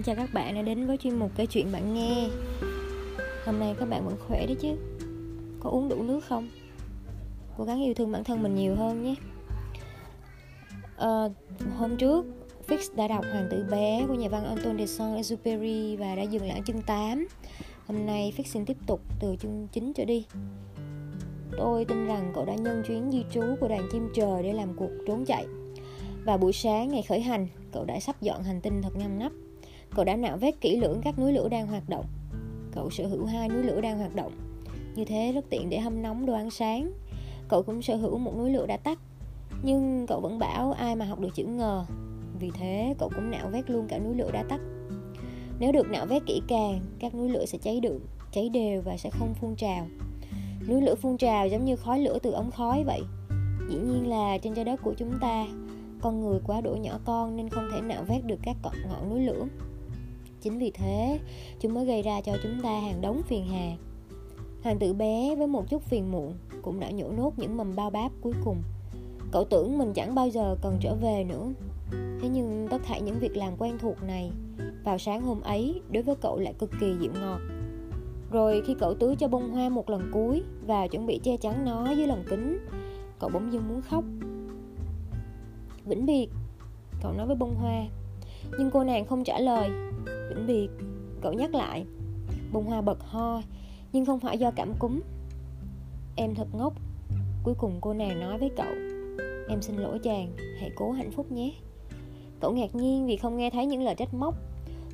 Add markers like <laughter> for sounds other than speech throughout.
Xin chào các bạn đã đến với chuyên mục kể chuyện bạn nghe. Hôm nay các bạn vẫn khỏe đấy chứ? Có uống đủ nước không? Cố gắng yêu thương bản thân mình nhiều hơn nhé. À, Hôm trước Fix đã đọc Hoàng tử bé của nhà văn anton de Saint-Exupéry và đã dừng lại ở chương 8 Hôm nay Fix xin tiếp tục từ chương 9 trở đi. Tôi tin rằng cậu đã nhân chuyến di trú của đoàn chim trời để làm cuộc trốn chạy. Và buổi sáng ngày khởi hành, cậu đã sắp dọn hành tinh thật ngăn nắp. Cậu đã nạo vét kỹ lưỡng các núi lửa đang hoạt động. Cậu sở hữu hai núi lửa đang hoạt động. Như thế rất tiện để hâm nóng đồ ăn sáng. Cậu cũng sở hữu một núi lửa đã tắt. Nhưng cậu vẫn bảo ai mà học được chữ ngờ Vì thế, cậu cũng nạo vét luôn cả núi lửa đã tắt. Nếu được nạo vét kỹ càng, Các núi lửa sẽ cháy được, Cháy đều và sẽ không phun trào. Núi lửa phun trào giống như khói lửa từ ống khói vậy. Dĩ nhiên là trên trái đất của chúng ta, Con người quá độ nhỏ con nên không thể nạo vét được các ngọn núi lửa. Chính vì thế, chúng mới gây ra cho chúng ta hàng đống phiền hà. Hoàng tử bé với một chút phiền muộn cũng đã nhổ nốt những mầm bao báp cuối cùng. Cậu tưởng mình chẳng bao giờ cần trở về nữa. Thế nhưng tất thảy những việc làm quen thuộc này vào sáng hôm ấy đối với cậu lại cực kỳ dịu ngọt. Rồi khi cậu tưới cho bông hoa một lần cuối và chuẩn bị che chắn nó dưới lồng kính, cậu bỗng dưng muốn khóc. Vĩnh biệt, cậu nói với bông hoa. Nhưng cô nàng không trả lời vĩnh biệt, Cậu nhắc lại. Bông hoa bật ho, Nhưng không phải do cảm cúm. Em thật ngốc. Cuối cùng cô nàng nói với cậu, Em xin lỗi chàng, Hãy cố hạnh phúc nhé. Cậu ngạc nhiên vì không nghe thấy những lời trách móc.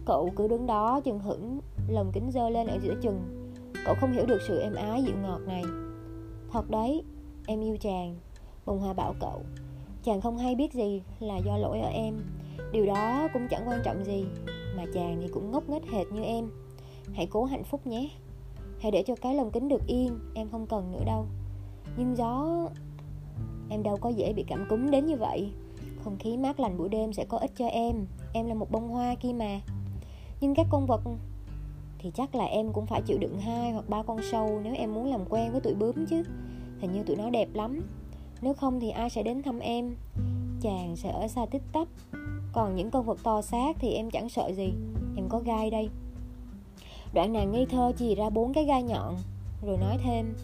Cậu cứ đứng đó chừng hững, Lồng kính dơ lên ở giữa chừng. Cậu không hiểu được sự êm ái dịu ngọt này. Thật đấy, Em yêu chàng, Bông hoa bảo cậu. Chàng không hay biết gì là do lỗi ở em. Điều đó cũng chẳng quan trọng gì mà chàng thì cũng ngốc nghếch hệt như em. Hãy cố hạnh phúc nhé. Hãy để cho cái lồng kính được yên, em không cần nữa đâu. Nhưng gió, em đâu có dễ bị cảm cúm đến như vậy. Không khí mát lành buổi đêm sẽ có ích cho em. Em là một bông hoa kia mà. Nhưng các con vật thì chắc là em cũng phải chịu đựng hai hoặc ba con sâu nếu em muốn làm quen với tụi bướm chứ. Hình như tụi nó đẹp lắm. Nếu không thì ai sẽ đến thăm em? Chàng sẽ ở xa tích tắp còn những con vật to xác thì em chẳng sợ gì. Em có gai đây. Đoạn nàng ngây thơ chì ra bốn cái gai nhọn Rồi nói thêm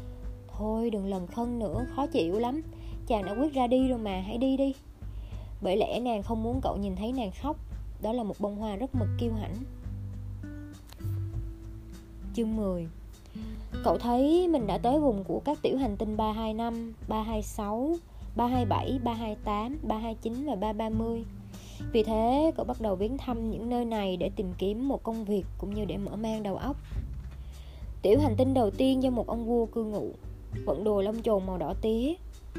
Thôi đừng lần khân nữa khó chịu lắm. Chàng đã quyết ra đi rồi mà hãy đi đi. Bởi lẽ nàng không muốn cậu nhìn thấy nàng khóc. Đó là một bông hoa rất mực kiêu hãnh. Chương 10 Cậu thấy mình đã tới vùng của các tiểu hành tinh 325, 326, 327, 328, 329 và 330 vì thế, cậu bắt đầu viếng thăm những nơi này để tìm kiếm một công việc cũng như để mở mang đầu óc. Tiểu hành tinh đầu tiên do một ông vua cư ngụ, vận đồ lông chồn màu đỏ tía.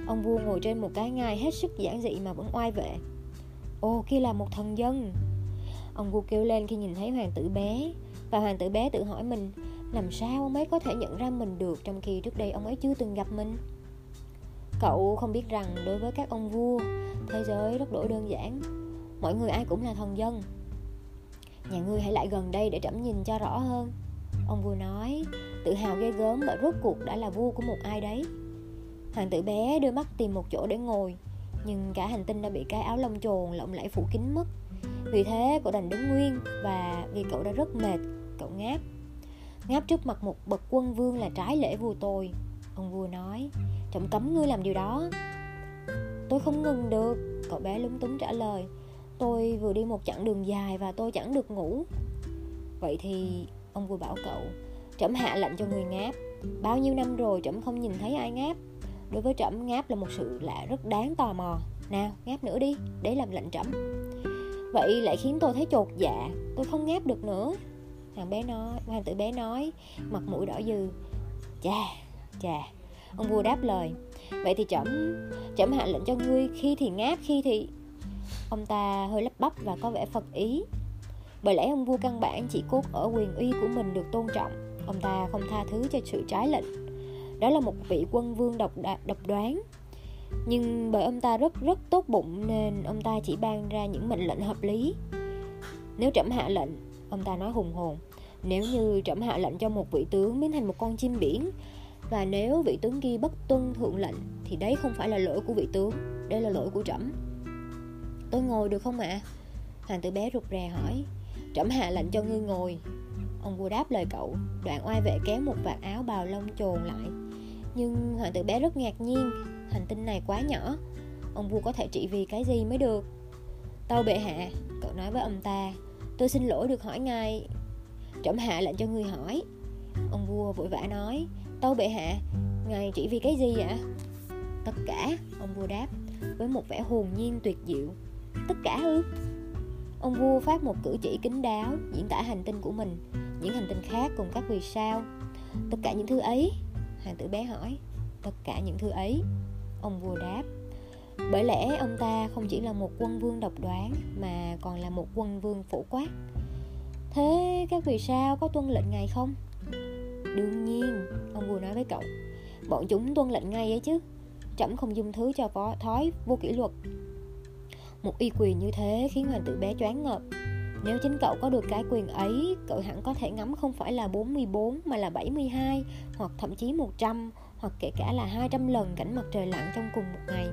Ông vua ngồi trên một cái ngai hết sức giản dị mà vẫn oai vệ. Ồ, kia là một thần dân. Ông vua kêu lên khi nhìn thấy hoàng tử bé, và hoàng tử bé tự hỏi mình làm sao ông ấy có thể nhận ra mình được trong khi trước đây ông ấy chưa từng gặp mình. Cậu không biết rằng đối với các ông vua, thế giới rất đổi đơn giản Mọi người ai cũng là thần dân. Nhà ngươi hãy lại gần đây để trẫm nhìn cho rõ hơn. Ông vua nói, Tự hào ghê gớm và rốt cuộc đã là vua của một ai đấy. Hoàng tử bé đưa mắt tìm một chỗ để ngồi, Nhưng cả hành tinh đã bị cái áo lông chồn lộng lẫy phủ kín mất Vì thế, cậu đành đứng nguyên Và vì cậu đã rất mệt, Cậu ngáp. Ngáp trước mặt một bậc quân vương là trái lễ vua tôi. Ông vua nói, Trẫm cấm ngươi làm điều đó. Tôi không ngừng được, Cậu bé lúng túng trả lời. Tôi vừa đi một chặng đường dài và tôi chẳng được ngủ. Vậy thì ông vừa bảo cậu Trẫm hạ lệnh cho người ngáp. Bao nhiêu năm rồi trẫm không nhìn thấy ai ngáp? Đối với trẫm ngáp là một sự lạ rất đáng tò mò. Nào ngáp nữa đi Để làm lệnh trẫm. Vậy lại khiến tôi thấy chột dạ Tôi không ngáp được nữa. Thằng bé nói, hoàng tử bé nói Mặt mũi đỏ dừ. Chà, chà Ông vua đáp lời. Vậy thì trẫm Trẫm hạ lệnh cho ngươi khi thì ngáp khi thì Ông ta hơi lấp bắp và có vẻ phật ý. Bởi lẽ ông vua căn bản chỉ cốt ở quyền uy của mình được tôn trọng. Ông ta không tha thứ cho sự trái lệnh Đó là một vị quân vương độc, độc đoán. Nhưng bởi ông ta rất rất tốt bụng Nên ông ta chỉ ban ra những mệnh lệnh hợp lý. Nếu trẫm hạ lệnh Ông ta nói hùng hồn Nếu như trẫm hạ lệnh cho một vị tướng biến thành một con chim biển Và nếu vị tướng kia bất tuân thượng lệnh Thì đấy không phải là lỗi của vị tướng Đây là lỗi của trẫm. Tôi ngồi được không ạ? À? Hoàng tử bé rụt rè hỏi. Trẫm hạ lệnh cho ngươi ngồi. Ông vua đáp lời cậu. Đoạn oai vệ kéo một vạt áo bào lông trồn lại. Nhưng hoàng tử bé rất ngạc nhiên. Hành tinh này quá nhỏ. Ông vua có thể trị vì cái gì mới được? Tâu bệ hạ, cậu nói với ông ta. Tôi xin lỗi được hỏi ngài. Trẫm hạ lệnh cho ngươi hỏi. Ông vua vội vã nói. Tâu bệ hạ, ngài chỉ vì cái gì ạ? Tất cả, ông vua đáp. Với một vẻ hồn nhiên tuyệt diệu tất cả ư ông vua phát một cử chỉ kín đáo, diễn tả hành tinh của mình, những hành tinh khác cùng các vì sao. Tất cả những thứ ấy, hoàng tử bé hỏi, tất cả những thứ ấy, ông vua đáp. Bởi lẽ ông ta không chỉ là một quân vương độc đoán, mà còn là một quân vương phổ quát. Thế các vì sao có tuân lệnh ngài không? Đương nhiên, ông vua nói với cậu, bọn chúng tuân lệnh ngay ấy chứ. Trẫm không dung thứ cho có thói vô kỷ luật một y quyền như thế khiến hoàng tử bé choáng ngợp nếu chính cậu có được cái quyền ấy, cậu hẳn có thể ngắm không phải là 44 mà là 72 hoặc thậm chí 100 hoặc kể cả là 200 lần cảnh mặt trời lặn trong cùng một ngày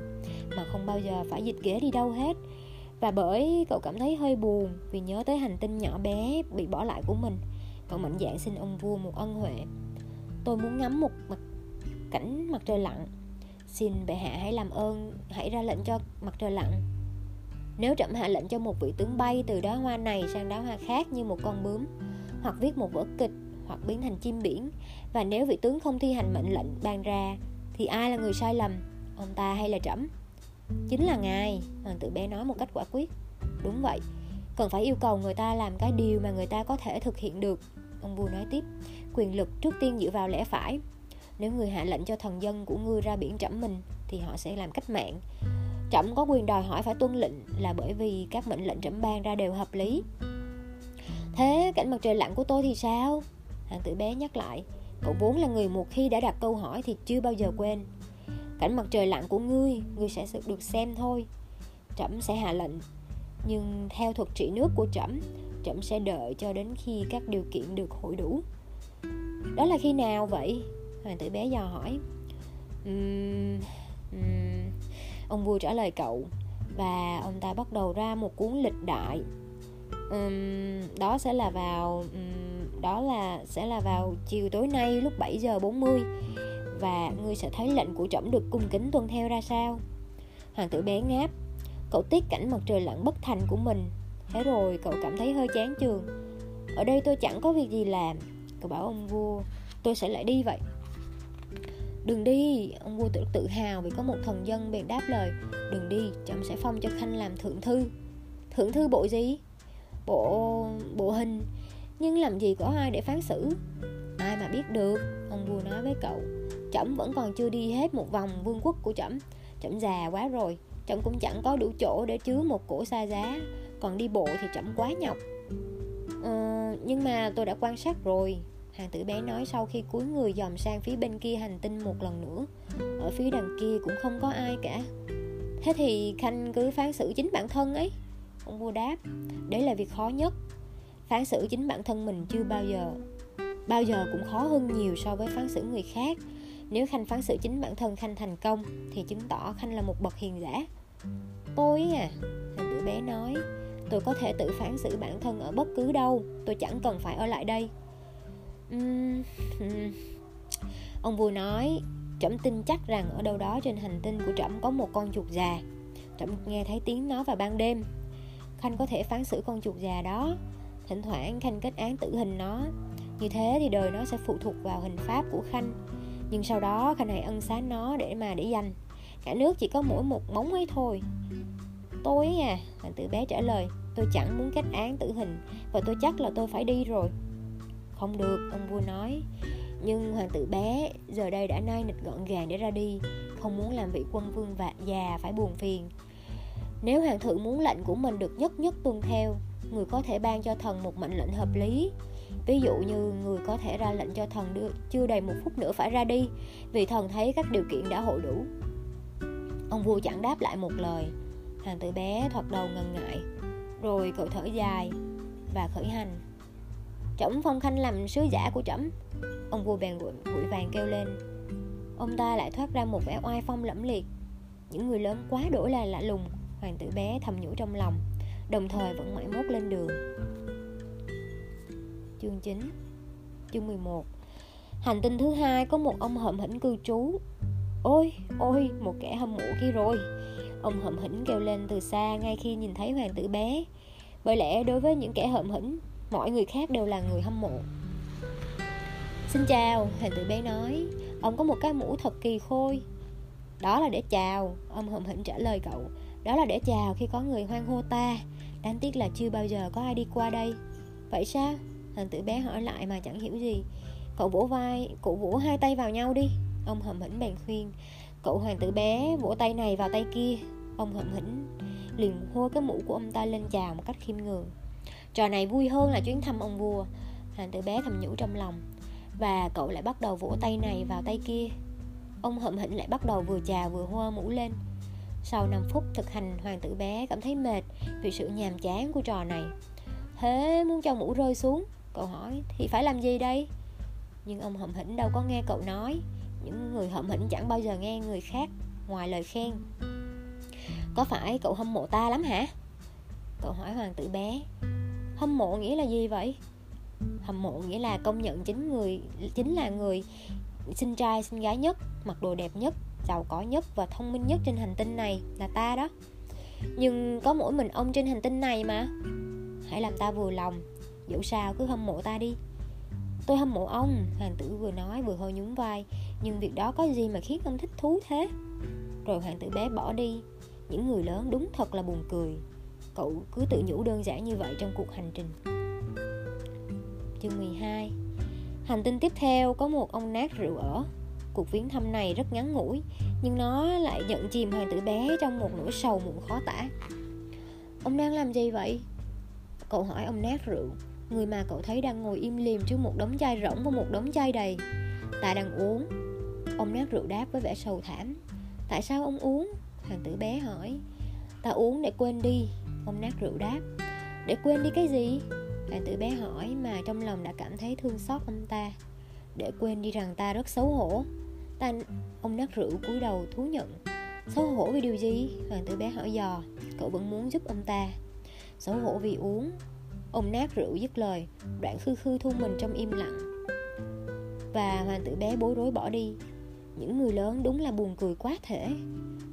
mà không bao giờ phải dịch ghế đi đâu hết. Và bởi cậu cảm thấy hơi buồn vì nhớ tới hành tinh nhỏ bé bị bỏ lại của mình, cậu mạnh dạn xin ông vua một ân huệ. Tôi muốn ngắm một mặt cảnh mặt trời lặn. Xin bệ hạ hãy làm ơn, hãy ra lệnh cho mặt trời lặn nếu trẫm hạ lệnh cho một vị tướng bay từ đóa hoa này sang đóa hoa khác như một con bướm, hoặc viết một vở kịch, hoặc biến thành chim biển, và nếu vị tướng không thi hành mệnh lệnh ban ra, thì ai là người sai lầm, ông ta hay là trẫm? Chính là ngài, hoàng tử bé nói một cách quả quyết. Đúng vậy, cần phải yêu cầu người ta làm cái điều mà người ta có thể thực hiện được. Ông vua nói tiếp, quyền lực trước tiên dựa vào lẽ phải. Nếu người hạ lệnh cho thần dân của ngươi ra biển trẫm mình, thì họ sẽ làm cách mạng trẫm có quyền đòi hỏi phải tuân lệnh là bởi vì các mệnh lệnh trẫm ban ra đều hợp lý. Thế cảnh mặt trời lặn của tôi thì sao? Hoàng tử bé nhắc lại. Cậu vốn là người một khi đã đặt câu hỏi thì chưa bao giờ quên. Cảnh mặt trời lặn của ngươi ngươi sẽ được xem thôi. Trẫm sẽ hạ lệnh. Nhưng theo thuật trị nước của trẫm trẫm sẽ đợi cho đến khi các điều kiện được hội đủ. Đó là khi nào vậy? Hoàng tử bé dò hỏi. Um, um, ông vua trả lời cậu và ông ta bắt đầu ra một cuốn lịch đại. Um, đó sẽ là vào um, đó là sẽ là vào chiều tối nay lúc 7 giờ 40 và ngươi sẽ thấy lệnh của trẫm được cung kính tuân theo ra sao? Hoàng tử bé ngáp. Cậu tiếc cảnh mặt trời lặn bất thành của mình. Thế rồi cậu cảm thấy hơi chán trường ở đây tôi chẳng có việc gì làm. Cậu bảo ông vua tôi sẽ lại đi vậy. Đừng đi, ông vua tự tự hào vì có một thần dân bèn đáp lời Đừng đi, chậm sẽ phong cho Khanh làm thượng thư. Thượng thư bộ gì? Bộ... bộ hình. Nhưng làm gì có ai để phán xử? Ai mà biết được? Ông vua nói với cậu. Trẫm vẫn còn chưa đi hết một vòng vương quốc của trẫm Trẫm già quá rồi. Trẫm cũng chẳng có đủ chỗ để chứa một cổ xa giá. Còn đi bộ thì trẫm quá nhọc. Ờ, Nhưng mà tôi đã quan sát rồi. Hàng tử bé nói sau khi cúi người dòm sang phía bên kia hành tinh một lần nữa. Ở phía đằng kia cũng không có ai cả. Thế thì Khanh cứ phán xử chính bản thân ấy. Ông vua đáp Đấy là việc khó nhất. Phán xử chính bản thân mình chưa bao giờ Bao giờ cũng khó hơn nhiều so với phán xử người khác. Nếu Khanh phán xử chính bản thân Khanh thành công Thì chứng tỏ Khanh là một bậc hiền giả. Tôi à Hàng tử bé nói. Tôi có thể tự phán xử bản thân ở bất cứ đâu. Tôi chẳng cần phải ở lại đây <laughs> Ông vua nói, Trẫm tin chắc rằng ở đâu đó trên hành tinh của trẫm có một con chuột già. Trẫm nghe thấy tiếng nó vào ban đêm. Khanh có thể phán xử con chuột già đó. Thỉnh thoảng Khanh kết án tử hình nó. Như thế thì đời nó sẽ phụ thuộc vào hình pháp của Khanh. Nhưng sau đó Khanh hãy ân xá nó để mà để dành. Cả nước chỉ có mỗi một móng ấy thôi. Tôi à Hoàng tử bé trả lời, Tôi chẳng muốn kết án tử hình Và tôi chắc là tôi phải đi rồi không được, ông vua nói. Nhưng hoàng tử bé giờ đây đã nai nịch gọn gàng để ra đi Không muốn làm vị quân vương vạ già phải buồn phiền. Nếu hoàng thượng muốn lệnh của mình được nhất nhất tuân theo Người có thể ban cho thần một mệnh lệnh hợp lý. Ví dụ như người có thể ra lệnh cho thần đưa, chưa đầy một phút nữa phải ra đi Vì thần thấy các điều kiện đã hội đủ. Ông vua chẳng đáp lại một lời. Hoàng tử bé thoạt đầu ngần ngại Rồi cậu thở dài Và khởi hành trẫm phong khanh làm sứ giả của trẫm. Ông vua bèn vội, vội vàng kêu lên. Ông ta lại thoát ra một vẻ oai phong lẫm liệt. Những người lớn quá đổi là lạ lùng hoàng tử bé thầm nhủ trong lòng đồng thời vẫn mãi mốt lên đường. Chương 9 Chương 11 Hành tinh thứ hai có một ông hậm hĩnh cư trú. Ôi, ôi, một kẻ hâm mộ kia rồi. Ông hậm hĩnh kêu lên từ xa ngay khi nhìn thấy hoàng tử bé. Bởi lẽ đối với những kẻ hậm hĩnh Mọi người khác đều là người hâm mộ. Xin chào, hoàng tử bé nói. Ông có một cái mũ thật kỳ khôi. Đó là để chào Ông hậm hĩnh trả lời cậu. Đó là để chào khi có người hoan hô ta. Đáng tiếc là chưa bao giờ có ai đi qua đây. Vậy sao? Hoàng tử bé hỏi lại mà chẳng hiểu gì. Cậu vỗ vai, cậu vỗ hai tay vào nhau đi. Ông hậm hĩnh bèn khuyên. Cậu hoàng tử bé vỗ tay này vào tay kia. Ông hậm hĩnh liền hô cái mũ của ông ta lên chào một cách khiêm nhường Trò này vui hơn là chuyến thăm ông vua Hoàng tử bé thầm nhủ trong lòng. Và cậu lại bắt đầu vỗ tay này vào tay kia. Ông hậm hĩnh lại bắt đầu vừa chào vừa hoa mũ lên. Sau 5 phút thực hành hoàng tử bé cảm thấy mệt Vì sự nhàm chán của trò này. Thế muốn cho mũ rơi xuống? Cậu hỏi. Thì phải làm gì đây? Nhưng ông hậm hĩnh đâu có nghe cậu nói. Những người hậm hĩnh chẳng bao giờ nghe người khác Ngoài lời khen. Có phải cậu hâm mộ ta lắm hả? Cậu hỏi hoàng tử bé Hâm mộ nghĩa là gì vậy? Hâm mộ nghĩa là công nhận chính người, Chính là người sinh trai, sinh gái nhất, Mặc đồ đẹp nhất, Giàu có nhất và thông minh nhất trên hành tinh này Là ta đó. Nhưng có mỗi mình ông trên hành tinh này mà. Hãy làm ta vừa lòng, Dẫu sao cứ hâm mộ ta đi. Tôi hâm mộ ông, Hoàng tử vừa nói vừa hơi nhún vai, Nhưng việc đó có gì mà khiến ông thích thú thế? Rồi hoàng tử bé bỏ đi. Những người lớn đúng thật là buồn cười. Cậu cứ tự nhủ đơn giản như vậy trong cuộc hành trình. Chương 12 Hành tinh tiếp theo, có một ông nát rượu ở. Cuộc viếng thăm này rất ngắn ngủi, Nhưng nó lại nhận chìm hoàng tử bé trong một nỗi sầu muộn khó tả. Ông đang làm gì vậy? Cậu hỏi ông nát rượu, Người mà cậu thấy đang ngồi im lìm trước một đống chai rỗng và một đống chai đầy. Ta đang uống. Ông nát rượu đáp với vẻ sầu thảm. Tại sao ông uống? Hoàng tử bé hỏi. Ta uống để quên đi. Ông nát rượu đáp. Để quên đi cái gì? Hoàng tử bé hỏi mà trong lòng đã cảm thấy thương xót ông ta. Để quên đi rằng ta rất xấu hổ. Ta... Ông nát rượu cúi đầu thú nhận. Xấu hổ vì điều gì? Hoàng tử bé hỏi dò. Cậu vẫn muốn giúp ông ta. Xấu hổ vì uống. Ông nát rượu dứt lời, Đoạn khư khư thu mình trong im lặng. Và hoàng tử bé bối rối bỏ đi. Những người lớn đúng là buồn cười quá thể.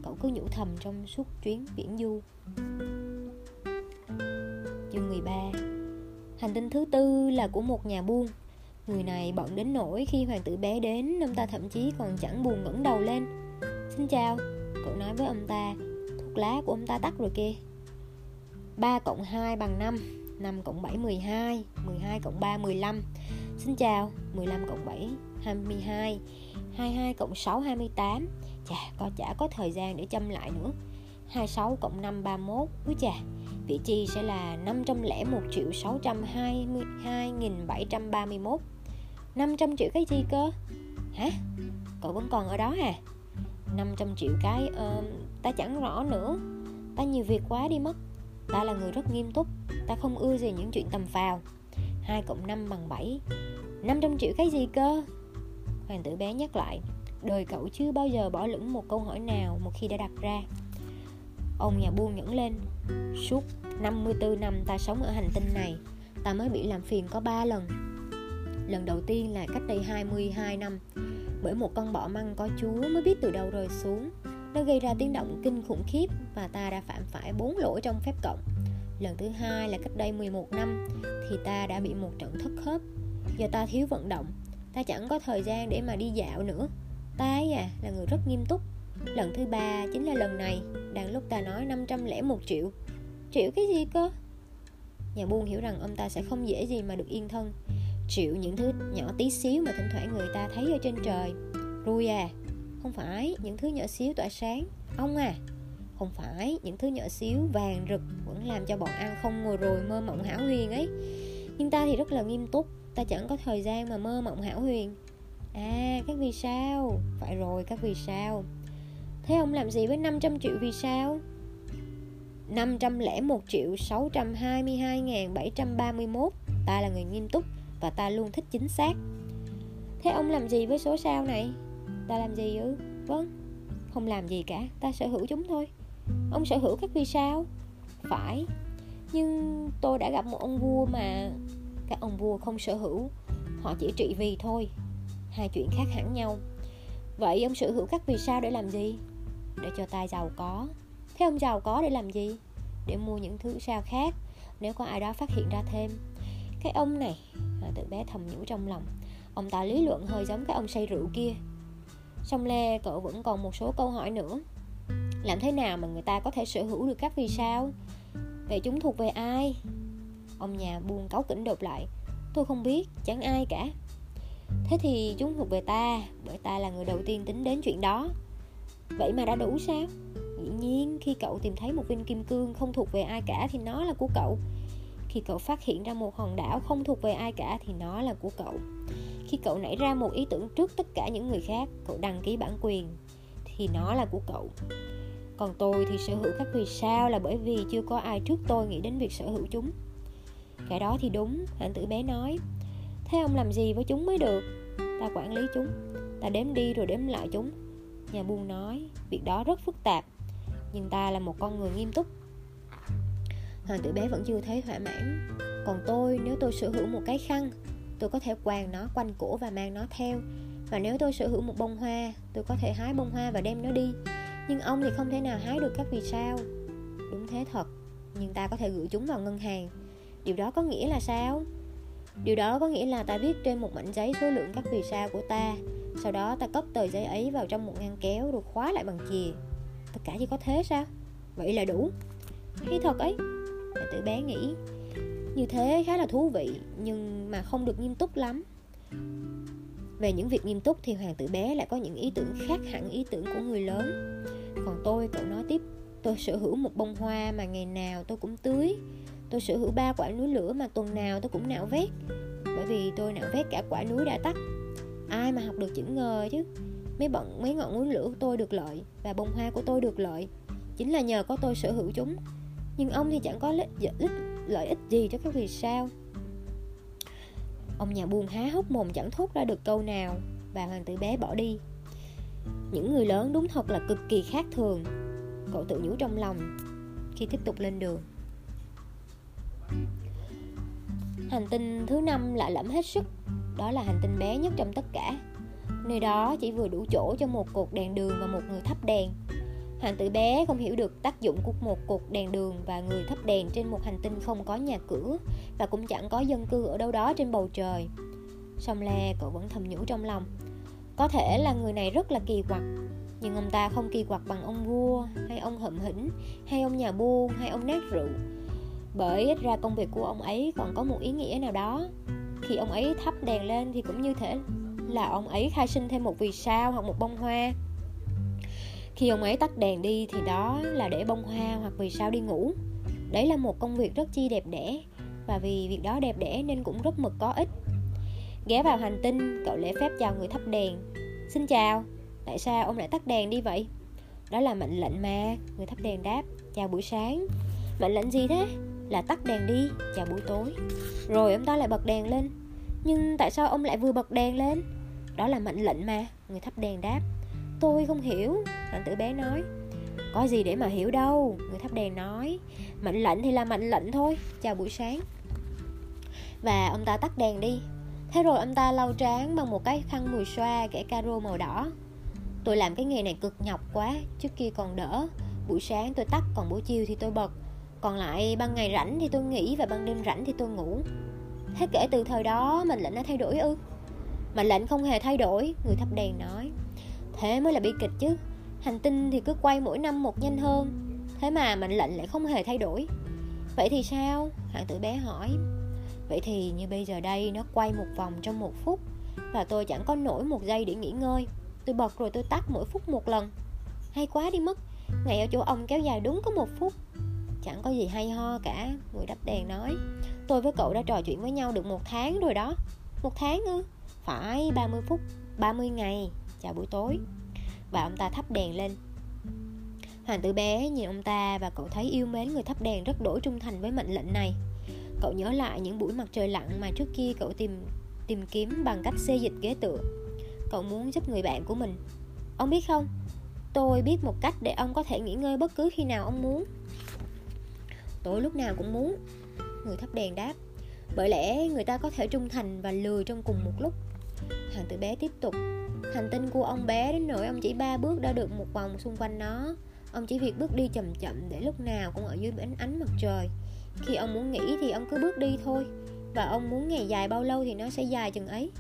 Cậu cứ nhủ thầm trong suốt chuyến viễn du. Chương 13 Hành tinh thứ tư là của một nhà buôn. Người này bận đến nỗi khi hoàng tử bé đến Ông ta thậm chí còn chẳng buồn ngẩng đầu lên. Xin chào, Cậu nói với ông ta, Thuốc lá của ông ta tắt rồi kìa. 3 cộng 2 bằng 5 5 cộng 7 12 12 cộng 3 15 Xin chào 15 cộng 7 22 22 cộng 6 28 Chà, có chả có thời gian để chăm lại nữa. 26 cộng 5 31 Úi chà. Vị chi sẽ là 501 triệu 622.731 500 triệu cái gì cơ? Hả? Cậu vẫn còn ở đó à 500 triệu cái uh, Ta chẳng rõ nữa. Ta nhiều việc quá đi mất. Ta là người rất nghiêm túc. Ta không ưa gì những chuyện tầm phào. 2 cộng 5 bằng 7 500 triệu cái gì cơ? Hoàng tử bé nhắc lại Đời cậu chưa bao giờ bỏ lửng một câu hỏi nào Một khi đã đặt ra. Ông nhà buôn nhẫn lên Suốt 54 năm ta sống ở hành tinh này Ta mới bị làm phiền có 3 lần Lần đầu tiên là cách đây 22 năm Bởi một con bọ măng có chúa mới biết từ đâu rơi xuống nó gây ra tiếng động kinh khủng khiếp và ta đã phạm phải bốn lỗi trong phép cộng. Lần thứ hai là cách đây 11 năm thì ta đã bị một trận thất khớp. Do ta thiếu vận động, ta chẳng có thời gian để mà đi dạo nữa. Ta ấy à là người rất nghiêm túc. Lần thứ ba chính là lần này, đang lúc ta nói 501 triệu. Triệu cái gì cơ? Nhà buôn hiểu rằng ông ta sẽ không dễ gì mà được yên thân. Triệu những thứ nhỏ tí xíu mà thỉnh thoảng người ta thấy ở trên trời. Rui à, không phải những thứ nhỏ xíu tỏa sáng Ông à Không phải những thứ nhỏ xíu vàng rực Vẫn làm cho bọn ăn không ngồi rồi mơ mộng hảo huyền ấy Nhưng ta thì rất là nghiêm túc Ta chẳng có thời gian mà mơ mộng hảo huyền À các vì sao Phải rồi các vì sao Thế ông làm gì với 500 triệu vì sao? 501 triệu 622.731 Ta là người nghiêm túc Và ta luôn thích chính xác. Thế ông làm gì với số sao này? Ta làm gì ư? Vâng Không làm gì cả, ta sở hữu chúng thôi. Ông sở hữu các vì sao? Phải Nhưng tôi đã gặp một ông vua mà các ông vua không sở hữu. Họ chỉ trị vì thôi hai chuyện khác hẳn nhau. Vậy ông sở hữu các vì sao để làm gì? Để cho ta giàu có. Thế ông giàu có để làm gì? Để mua những thứ sao khác, nếu có ai đó phát hiện ra thêm. Cái ông này là tự bé thầm nhủ trong lòng. Ông ta lý luận hơi giống cái ông say rượu kia. Song lê cậu vẫn còn một số câu hỏi nữa. Làm thế nào mà người ta có thể sở hữu được các vì sao? Vậy chúng thuộc về ai? Ông nhà buông cáu kỉnh đột lại. Tôi không biết, chẳng ai cả. Thế thì chúng thuộc về ta, bởi ta là người đầu tiên tính đến chuyện đó vậy mà đã đủ sao? Dĩ nhiên, khi cậu tìm thấy một viên kim cương không thuộc về ai cả thì nó là của cậu. Khi cậu phát hiện ra một hòn đảo không thuộc về ai cả thì nó là của cậu. Khi cậu nảy ra một ý tưởng trước tất cả những người khác, cậu đăng ký bản quyền thì nó là của cậu. Còn tôi thì sở hữu các vì sao là bởi vì chưa có ai trước tôi nghĩ đến việc sở hữu chúng. Cái đó thì đúng hạnh tử bé nói. Thế ông làm gì với chúng mới được? Ta quản lý chúng, ta đếm đi rồi đếm lại chúng nhà buôn nói, việc đó rất phức tạp, nhưng ta là một con người nghiêm túc. Hoàng tử bé vẫn chưa thấy thỏa mãn. Còn tôi, nếu tôi sở hữu một cái khăn, tôi có thể quàng nó quanh cổ và mang nó theo. Và nếu tôi sở hữu một bông hoa, tôi có thể hái bông hoa và đem nó đi. Nhưng ông thì không thể nào hái được các vì sao. Đúng thế thật, nhưng ta có thể gửi chúng vào ngân hàng. Điều đó có nghĩa là sao? Điều đó có nghĩa là ta viết trên một mảnh giấy số lượng các vì sao của ta sau đó ta cất tờ giấy ấy vào trong một ngăn kéo rồi khóa lại bằng chìa. Tất cả chỉ có thế sao? Vậy là đủ. Hay thật ấy. Đệ tử bé nghĩ Như thế khá là thú vị Nhưng mà không được nghiêm túc lắm. Về những việc nghiêm túc Thì hoàng tử bé lại có những ý tưởng khác hẳn ý tưởng của người lớn. Còn tôi, cậu nói tiếp Tôi sở hữu một bông hoa mà ngày nào tôi cũng tưới. Tôi sở hữu ba quả núi lửa mà tuần nào tôi cũng nạo vét. Bởi vì tôi nạo vét cả quả núi đã tắt. Ai mà học được chữ ngờ chứ? Mấy bận mấy ngọn núi lửa của tôi được lợi Và bông hoa của tôi được lợi. Chính là nhờ có tôi sở hữu chúng. Nhưng ông thì chẳng có lợi, ích, lợi ích gì cho các vì sao? Ông nhà buôn há hốc mồm chẳng thốt ra được câu nào và hoàng tử bé bỏ đi. Những người lớn đúng thật là cực kỳ khác thường. Cậu tự nhủ trong lòng khi tiếp tục lên đường. Hành tinh thứ năm lạ lẫm hết sức đó là hành tinh bé nhất trong tất cả nơi đó chỉ vừa đủ chỗ cho một cột đèn đường và một người thắp đèn Hoàng tử bé không hiểu được tác dụng của một cột đèn đường và người thắp đèn trên một hành tinh không có nhà cửa và cũng chẳng có dân cư ở đâu đó trên bầu trời. Song Le cậu vẫn thầm nhủ trong lòng. Có thể là người này rất là kỳ quặc, nhưng ông ta không kỳ quặc bằng ông vua, hay ông hậm hĩnh, hay ông nhà buôn, hay ông nát rượu. Bởi ít ra công việc của ông ấy còn có một ý nghĩa nào đó. Khi ông ấy thắp đèn lên thì cũng như thể là ông ấy khai sinh thêm một vì sao hoặc một bông hoa. Khi ông ấy tắt đèn đi thì đó là để bông hoa hoặc vì sao đi ngủ. Đấy là một công việc rất chi đẹp đẽ, và vì việc đó đẹp đẽ nên cũng rất mực có ích. Ghé vào hành tinh, cậu lễ phép chào người thắp đèn. Xin chào, tại sao ông lại tắt đèn đi vậy? Đó là mệnh lệnh mà người thắp đèn đáp. Chào buổi sáng. Mệnh lệnh gì thế? Là tắt đèn đi chào buổi tối. Rồi ông ta lại bật đèn lên. Nhưng tại sao ông lại vừa bật đèn lên? Đó là mệnh lệnh mà, người thắp đèn đáp. Tôi không hiểu thằng tử bé nói. Có gì để mà hiểu đâu, Người thắp đèn nói. Mệnh lệnh thì là mệnh lệnh thôi, Chào buổi sáng. Và ông ta tắt đèn đi. Thế rồi ông ta lau trán bằng một cái khăn mùi xoa kẻ caro màu đỏ. Tôi làm cái nghề này cực nhọc quá, Trước kia còn đỡ. Buổi sáng tôi tắt, còn buổi chiều thì tôi bật. Còn lại ban ngày rảnh thì tôi nghỉ Và ban đêm rảnh thì tôi ngủ. Thế kể từ thời đó, mệnh lệnh đã thay đổi ư? Mệnh lệnh không hề thay đổi, Người thắp đèn nói. Thế mới là bi kịch chứ. Hành tinh thì cứ quay mỗi năm một nhanh hơn. Thế mà mệnh lệnh lại không hề thay đổi. Vậy thì sao? Hoàng tử bé hỏi. Vậy thì như bây giờ đây, nó quay một vòng trong một phút. Và tôi chẳng có nổi một giây để nghỉ ngơi. Tôi bật rồi tôi tắt mỗi phút một lần. Hay quá đi mất. Ngày ở chỗ ông kéo dài đúng có một phút. Chẳng có gì hay ho cả, Người đắp đèn nói. Tôi với cậu đã trò chuyện với nhau được một tháng rồi đó. Một tháng ư? Phải 30 phút 30 ngày. Chào buổi tối. Và ông ta thắp đèn lên. Hoàng tử bé nhìn ông ta và cậu thấy yêu mến người thắp đèn rất đổi trung thành với mệnh lệnh này. Cậu nhớ lại những buổi mặt trời lặn mà trước kia cậu tìm tìm kiếm bằng cách xê dịch ghế tựa. Cậu muốn giúp người bạn của mình. Ông biết không? Tôi biết một cách để ông có thể nghỉ ngơi bất cứ khi nào ông muốn tôi lúc nào cũng muốn. Người thắp đèn đáp. Bởi lẽ người ta có thể trung thành và lừa trong cùng một lúc. Hoàng tử bé tiếp tục. Hành tinh của ông bé đến nỗi ông chỉ ba bước đã được một vòng xung quanh nó. Ông chỉ việc bước đi chậm chậm để lúc nào cũng ở dưới ánh ánh mặt trời. Khi ông muốn nghỉ thì ông cứ bước đi thôi. Và ông muốn ngày dài bao lâu thì nó sẽ dài chừng ấy.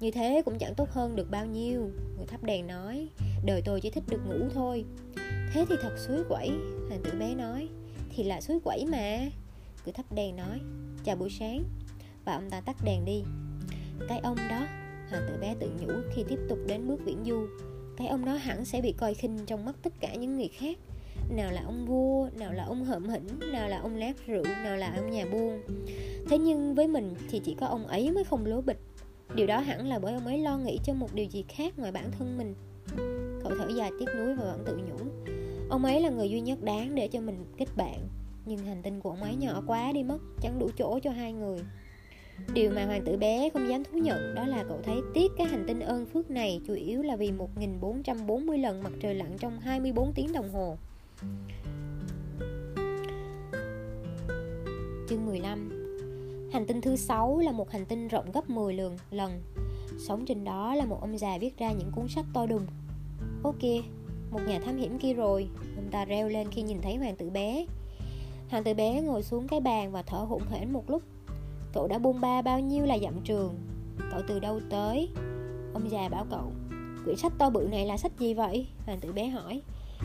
Như thế cũng chẳng tốt hơn được bao nhiêu, người thắp đèn nói. Đời tôi chỉ thích được ngủ thôi. Thế thì thật suối quẩy, hoàng tử bé nói thì là suối quẩy mà. Cứ thắp đèn nói, chào buổi sáng. Và ông ta tắt đèn đi. Cái ông đó hoàng tử bé tự nhủ khi tiếp tục đến bước viễn du. Cái ông đó hẳn sẽ bị coi khinh trong mắt tất cả những người khác. Nào là ông vua, nào là ông hợm hĩnh, nào là ông lát rượu, nào là ông nhà buôn. Thế nhưng với mình thì chỉ có ông ấy mới không lố bịch. Điều đó hẳn là bởi ông ấy lo nghĩ cho một điều gì khác ngoài bản thân mình. Cậu thở dài tiếc nuối và vẫn tự nhủ ông ấy là người duy nhất đáng để cho mình kết bạn nhưng hành tinh của ông ấy nhỏ quá đi mất chẳng đủ chỗ cho hai người Điều mà hoàng tử bé không dám thú nhận đó là cậu thấy tiếc cái hành tinh ơn phước này chủ yếu là vì 1440 lần mặt trời lặn trong 24 tiếng đồng hồ. Chương 15 Hành tinh thứ 6 là một hành tinh rộng gấp 10 lần, lần. Sống trên đó là một ông già viết ra những cuốn sách to đùng. Ok, một nhà thám hiểm kia rồi, ông ta reo lên khi nhìn thấy hoàng tử bé. Hoàng tử bé ngồi xuống cái bàn và thở hổn hển một lúc. Cậu đã buông ba bao nhiêu là dặm trường? Cậu từ đâu tới? Ông già bảo cậu Quyển sách to bự này là sách gì vậy? Hoàng tử bé hỏi.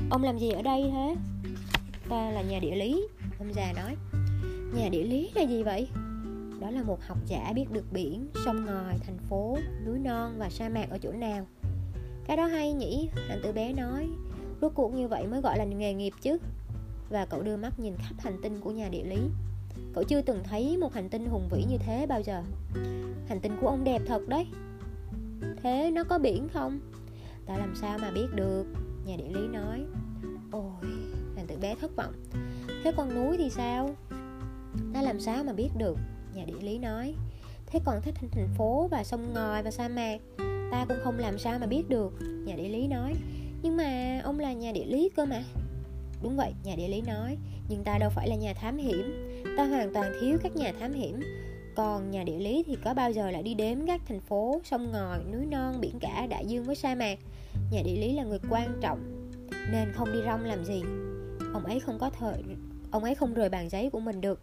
Ông làm gì ở đây thế? Ta là nhà địa lý Ông già nói. Nhà địa lý là gì vậy? Đó là một học giả biết được biển, sông ngòi, thành phố, núi non và sa mạc ở chỗ nào. Cái đó hay nhỉ? Hoàng tử bé nói. Rốt cuộc như vậy mới gọi là nghề nghiệp chứ. Và cậu đưa mắt nhìn khắp hành tinh của nhà địa lý. Cậu chưa từng thấy một hành tinh hùng vĩ như thế bao giờ. Hành tinh của ông đẹp thật đấy. Thế nó có biển không? Ta làm sao mà biết được? Nhà địa lý nói. Ôi, hoàng tử bé thất vọng. Thế con núi thì sao? Ta làm sao mà biết được? Nhà địa lý nói. Thế còn thích thành phố và sông ngòi và sa mạc. Ta cũng không làm sao mà biết được. Nhà địa lý nói. Nhưng mà ông là nhà địa lý cơ mà. Đúng vậy, nhà địa lý nói. Nhưng ta đâu phải là nhà thám hiểm. Ta hoàn toàn thiếu các nhà thám hiểm. Còn nhà địa lý thì có bao giờ lại đi đếm các thành phố, sông ngòi, núi non, biển cả, đại dương với sa mạc? Nhà địa lý là người quan trọng Nên không đi rong làm gì. Ông ấy không có thời Ông ấy không rời bàn giấy của mình được.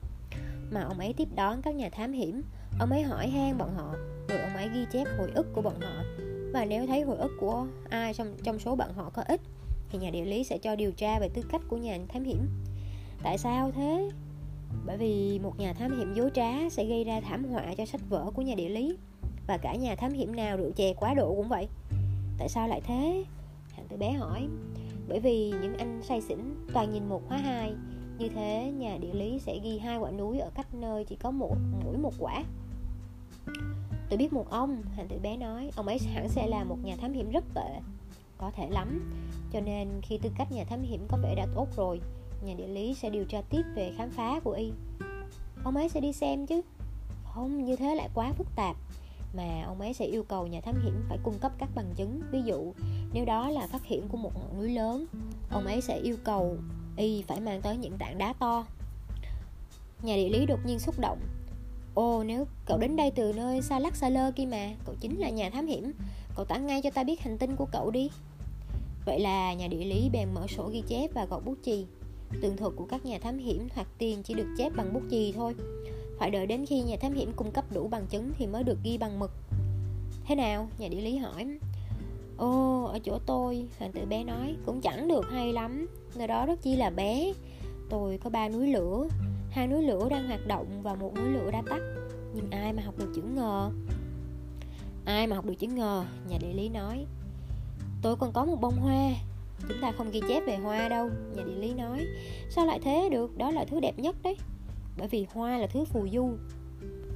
Mà ông ấy tiếp đón các nhà thám hiểm. Ông ấy hỏi han bọn họ. Rồi ông ấy ghi chép hồi ức của bọn họ. Và nếu thấy hồi ức của ai trong, trong số bọn họ có ít Thì nhà địa lý sẽ cho điều tra về tư cách của nhà thám hiểm. Tại sao thế? bởi vì một nhà thám hiểm dối trá sẽ gây ra thảm họa cho sách vở của nhà địa lý và cả nhà thám hiểm nào rượu chè quá độ cũng vậy. Tại sao lại thế? Hạng tử bé hỏi. Bởi vì những anh say xỉn toàn nhìn một hóa hai. Như thế nhà địa lý sẽ ghi hai quả núi ở cách nơi chỉ có một mỗi một quả tôi biết một ông hạng tử bé nói, ông ấy hẳn sẽ là một nhà thám hiểm rất tệ, có thể lắm. Cho nên khi tư cách nhà thám hiểm có vẻ đã tốt rồi, nhà địa lý sẽ điều tra tiếp về khám phá của y. Ông ấy sẽ đi xem chứ. Không, như thế lại quá phức tạp. Mà ông ấy sẽ yêu cầu nhà thám hiểm phải cung cấp các bằng chứng. Ví dụ, nếu đó là phát hiện của một ngọn núi lớn, ông ấy sẽ yêu cầu y phải mang tới những tảng đá to. Nhà địa lý đột nhiên xúc động ồ nếu cậu đến đây từ nơi xa lắc xa lơ kia mà cậu chính là nhà thám hiểm. Cậu tả ngay cho ta biết hành tinh của cậu đi. Vậy là nhà địa lý bèn mở sổ ghi chép và gọt bút chì. Tường thuật của các nhà thám hiểm hoặc tiền chỉ được chép bằng bút chì thôi. Phải đợi đến khi nhà thám hiểm cung cấp đủ bằng chứng thì mới được ghi bằng mực. Thế nào? Nhà địa lý hỏi. Ồ, ở chỗ tôi, hoàng tử bé nói Cũng chẳng được hay lắm. Nơi đó rất chi là bé. Tôi có ba núi lửa. Hai núi lửa đang hoạt động và một núi lửa đã tắt. Nhưng ai mà học được chữ ngờ? Ai mà học được chữ ngờ? Nhà địa lý nói. Tôi còn có một bông hoa. Chúng ta không ghi chép về hoa đâu, Nhà địa lý nói. Sao lại thế được? Đó là thứ đẹp nhất đấy. Bởi vì hoa là thứ phù du.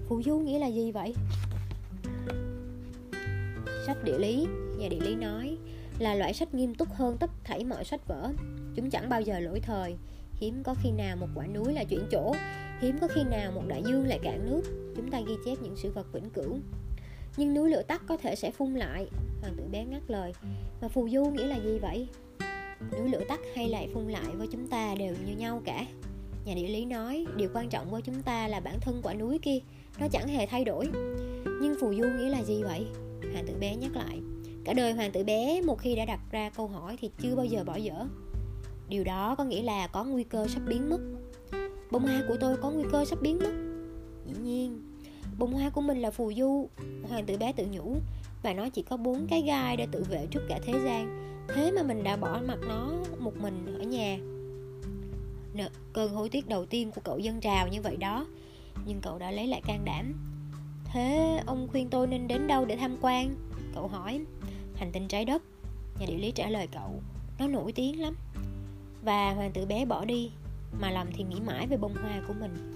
Phù du nghĩa là gì vậy? Sách địa lý. Nhà địa lý nói Là loại sách nghiêm túc hơn tất thảy mọi sách vở. Chúng chẳng bao giờ lỗi thời. Hiếm có khi nào một quả núi là chuyển chỗ, Hiếm có khi nào một đại dương lại cạn nước. Chúng ta ghi chép những sự vật vĩnh cửu. Nhưng núi lửa tắt có thể sẽ phun lại. Hoàng tử bé ngắt lời. Mà phù du nghĩa là gì vậy? Núi lửa tắt hay lại phun lại với chúng ta đều như nhau cả. Nhà địa lý nói, điều quan trọng với chúng ta là bản thân quả núi kia, nó chẳng hề thay đổi. Nhưng phù du nghĩa là gì vậy? Hoàng tử bé nhắc lại. Cả đời hoàng tử bé, một khi đã đặt ra câu hỏi thì chưa bao giờ bỏ dở điều đó có nghĩa là có nguy cơ sắp biến mất. Bông hoa của tôi có nguy cơ sắp biến mất. Dĩ nhiên bông hoa của mình là phù du hoàng tử bé tự nhủ và nó chỉ có bốn cái gai để tự vệ trước cả thế gian. Thế mà mình đã bỏ mặt nó một mình ở nhà. Nợ, cơn hối tiếc đầu tiên của cậu dân trào như vậy đó. Nhưng cậu đã lấy lại can đảm. Thế ông khuyên tôi nên đến đâu để tham quan? Cậu hỏi. Hành tinh trái đất. Nhà địa lý trả lời cậu. Nó nổi tiếng lắm và hoàng tử bé bỏ đi, mà lòng thì nghĩ mãi về bông hoa của mình.